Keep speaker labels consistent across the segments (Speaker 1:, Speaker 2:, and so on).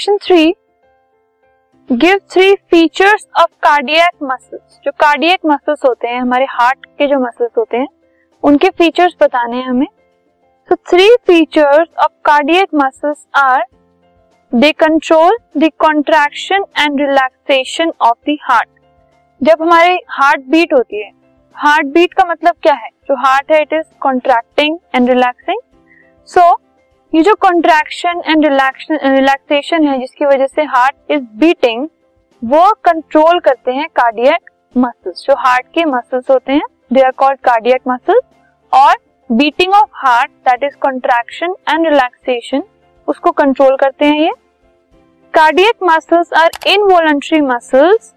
Speaker 1: Question three give three features of cardiac muscles जो cardiac muscles होते हैं, हमारे हार्ट के जो मसल्स होते हैं, उनके फीचर्स बताने हैं हमें। So three features of cardiac muscles are they control the contraction and relaxation of the heart जब हमारे हार्ट बीट होती है हार्ट बीट का मतलब क्या है? जो हार्ट है it is contracting and relaxing so ये जो कॉन्ट्रैक्शन एंड रिलैक्सेशन है, जिसकी वजह से हार्ट इज़ बीटिंग वो कंट्रोल करते हैं कार्डियक मसल्स जो हार्ट के मसल्स होते हैं they are called cardiac muscles और beating of heart that is contraction and relaxation उसको कंट्रोल करते हैं ये। Cardiac muscles are involuntary muscles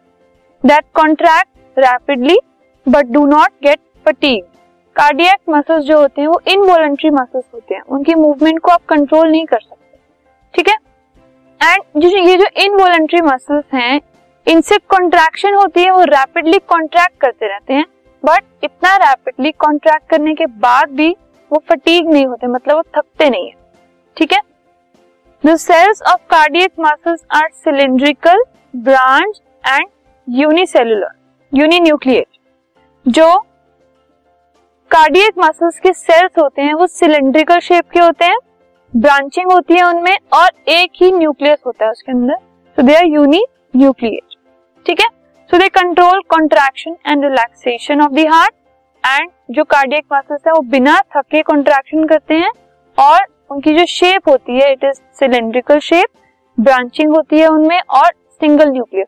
Speaker 1: that contract rapidly but do not get fatigue cardiac muscles जो होते हैं, वो इनवॉलेंट्री मसल्स होते हैं। उनकी मूवमेंट को आप कंट्रोल नहीं कर सकते। ठीक है? एंड जो ये जो इनवॉलेंट्री मसल्स हैं, इनसे कॉन्ट्रैक्शन होती है, वो रैपिडली कॉन्ट्रैक्ट करते रहते हैं। बट इतना रैपिडली कॉन्ट्रैक्ट करने के बाद भी वो फटीग नहीं होते मतलब वो थकते नहीं है। ठीक है? The cells of cardiac muscles are cylindrical branch and unicellular uninuclear जो कार्डियक मसल्स के सेल्स होते हैं, वो सिलेंड्रिकल शेप के होते हैं ब्रांचिंग होती है उनमें और एक ही न्यूक्लियस होता है उसके अंदर। So they are uninuclear ठीक है? So they control contraction and relaxation of the heart and जो कार्डियक मसल्स है, वो बिना थके कॉन्ट्रैक्शन करते हैं और उनकी जो शेप होती है it is cylindrical shape branching होती है उनमें और single nucleus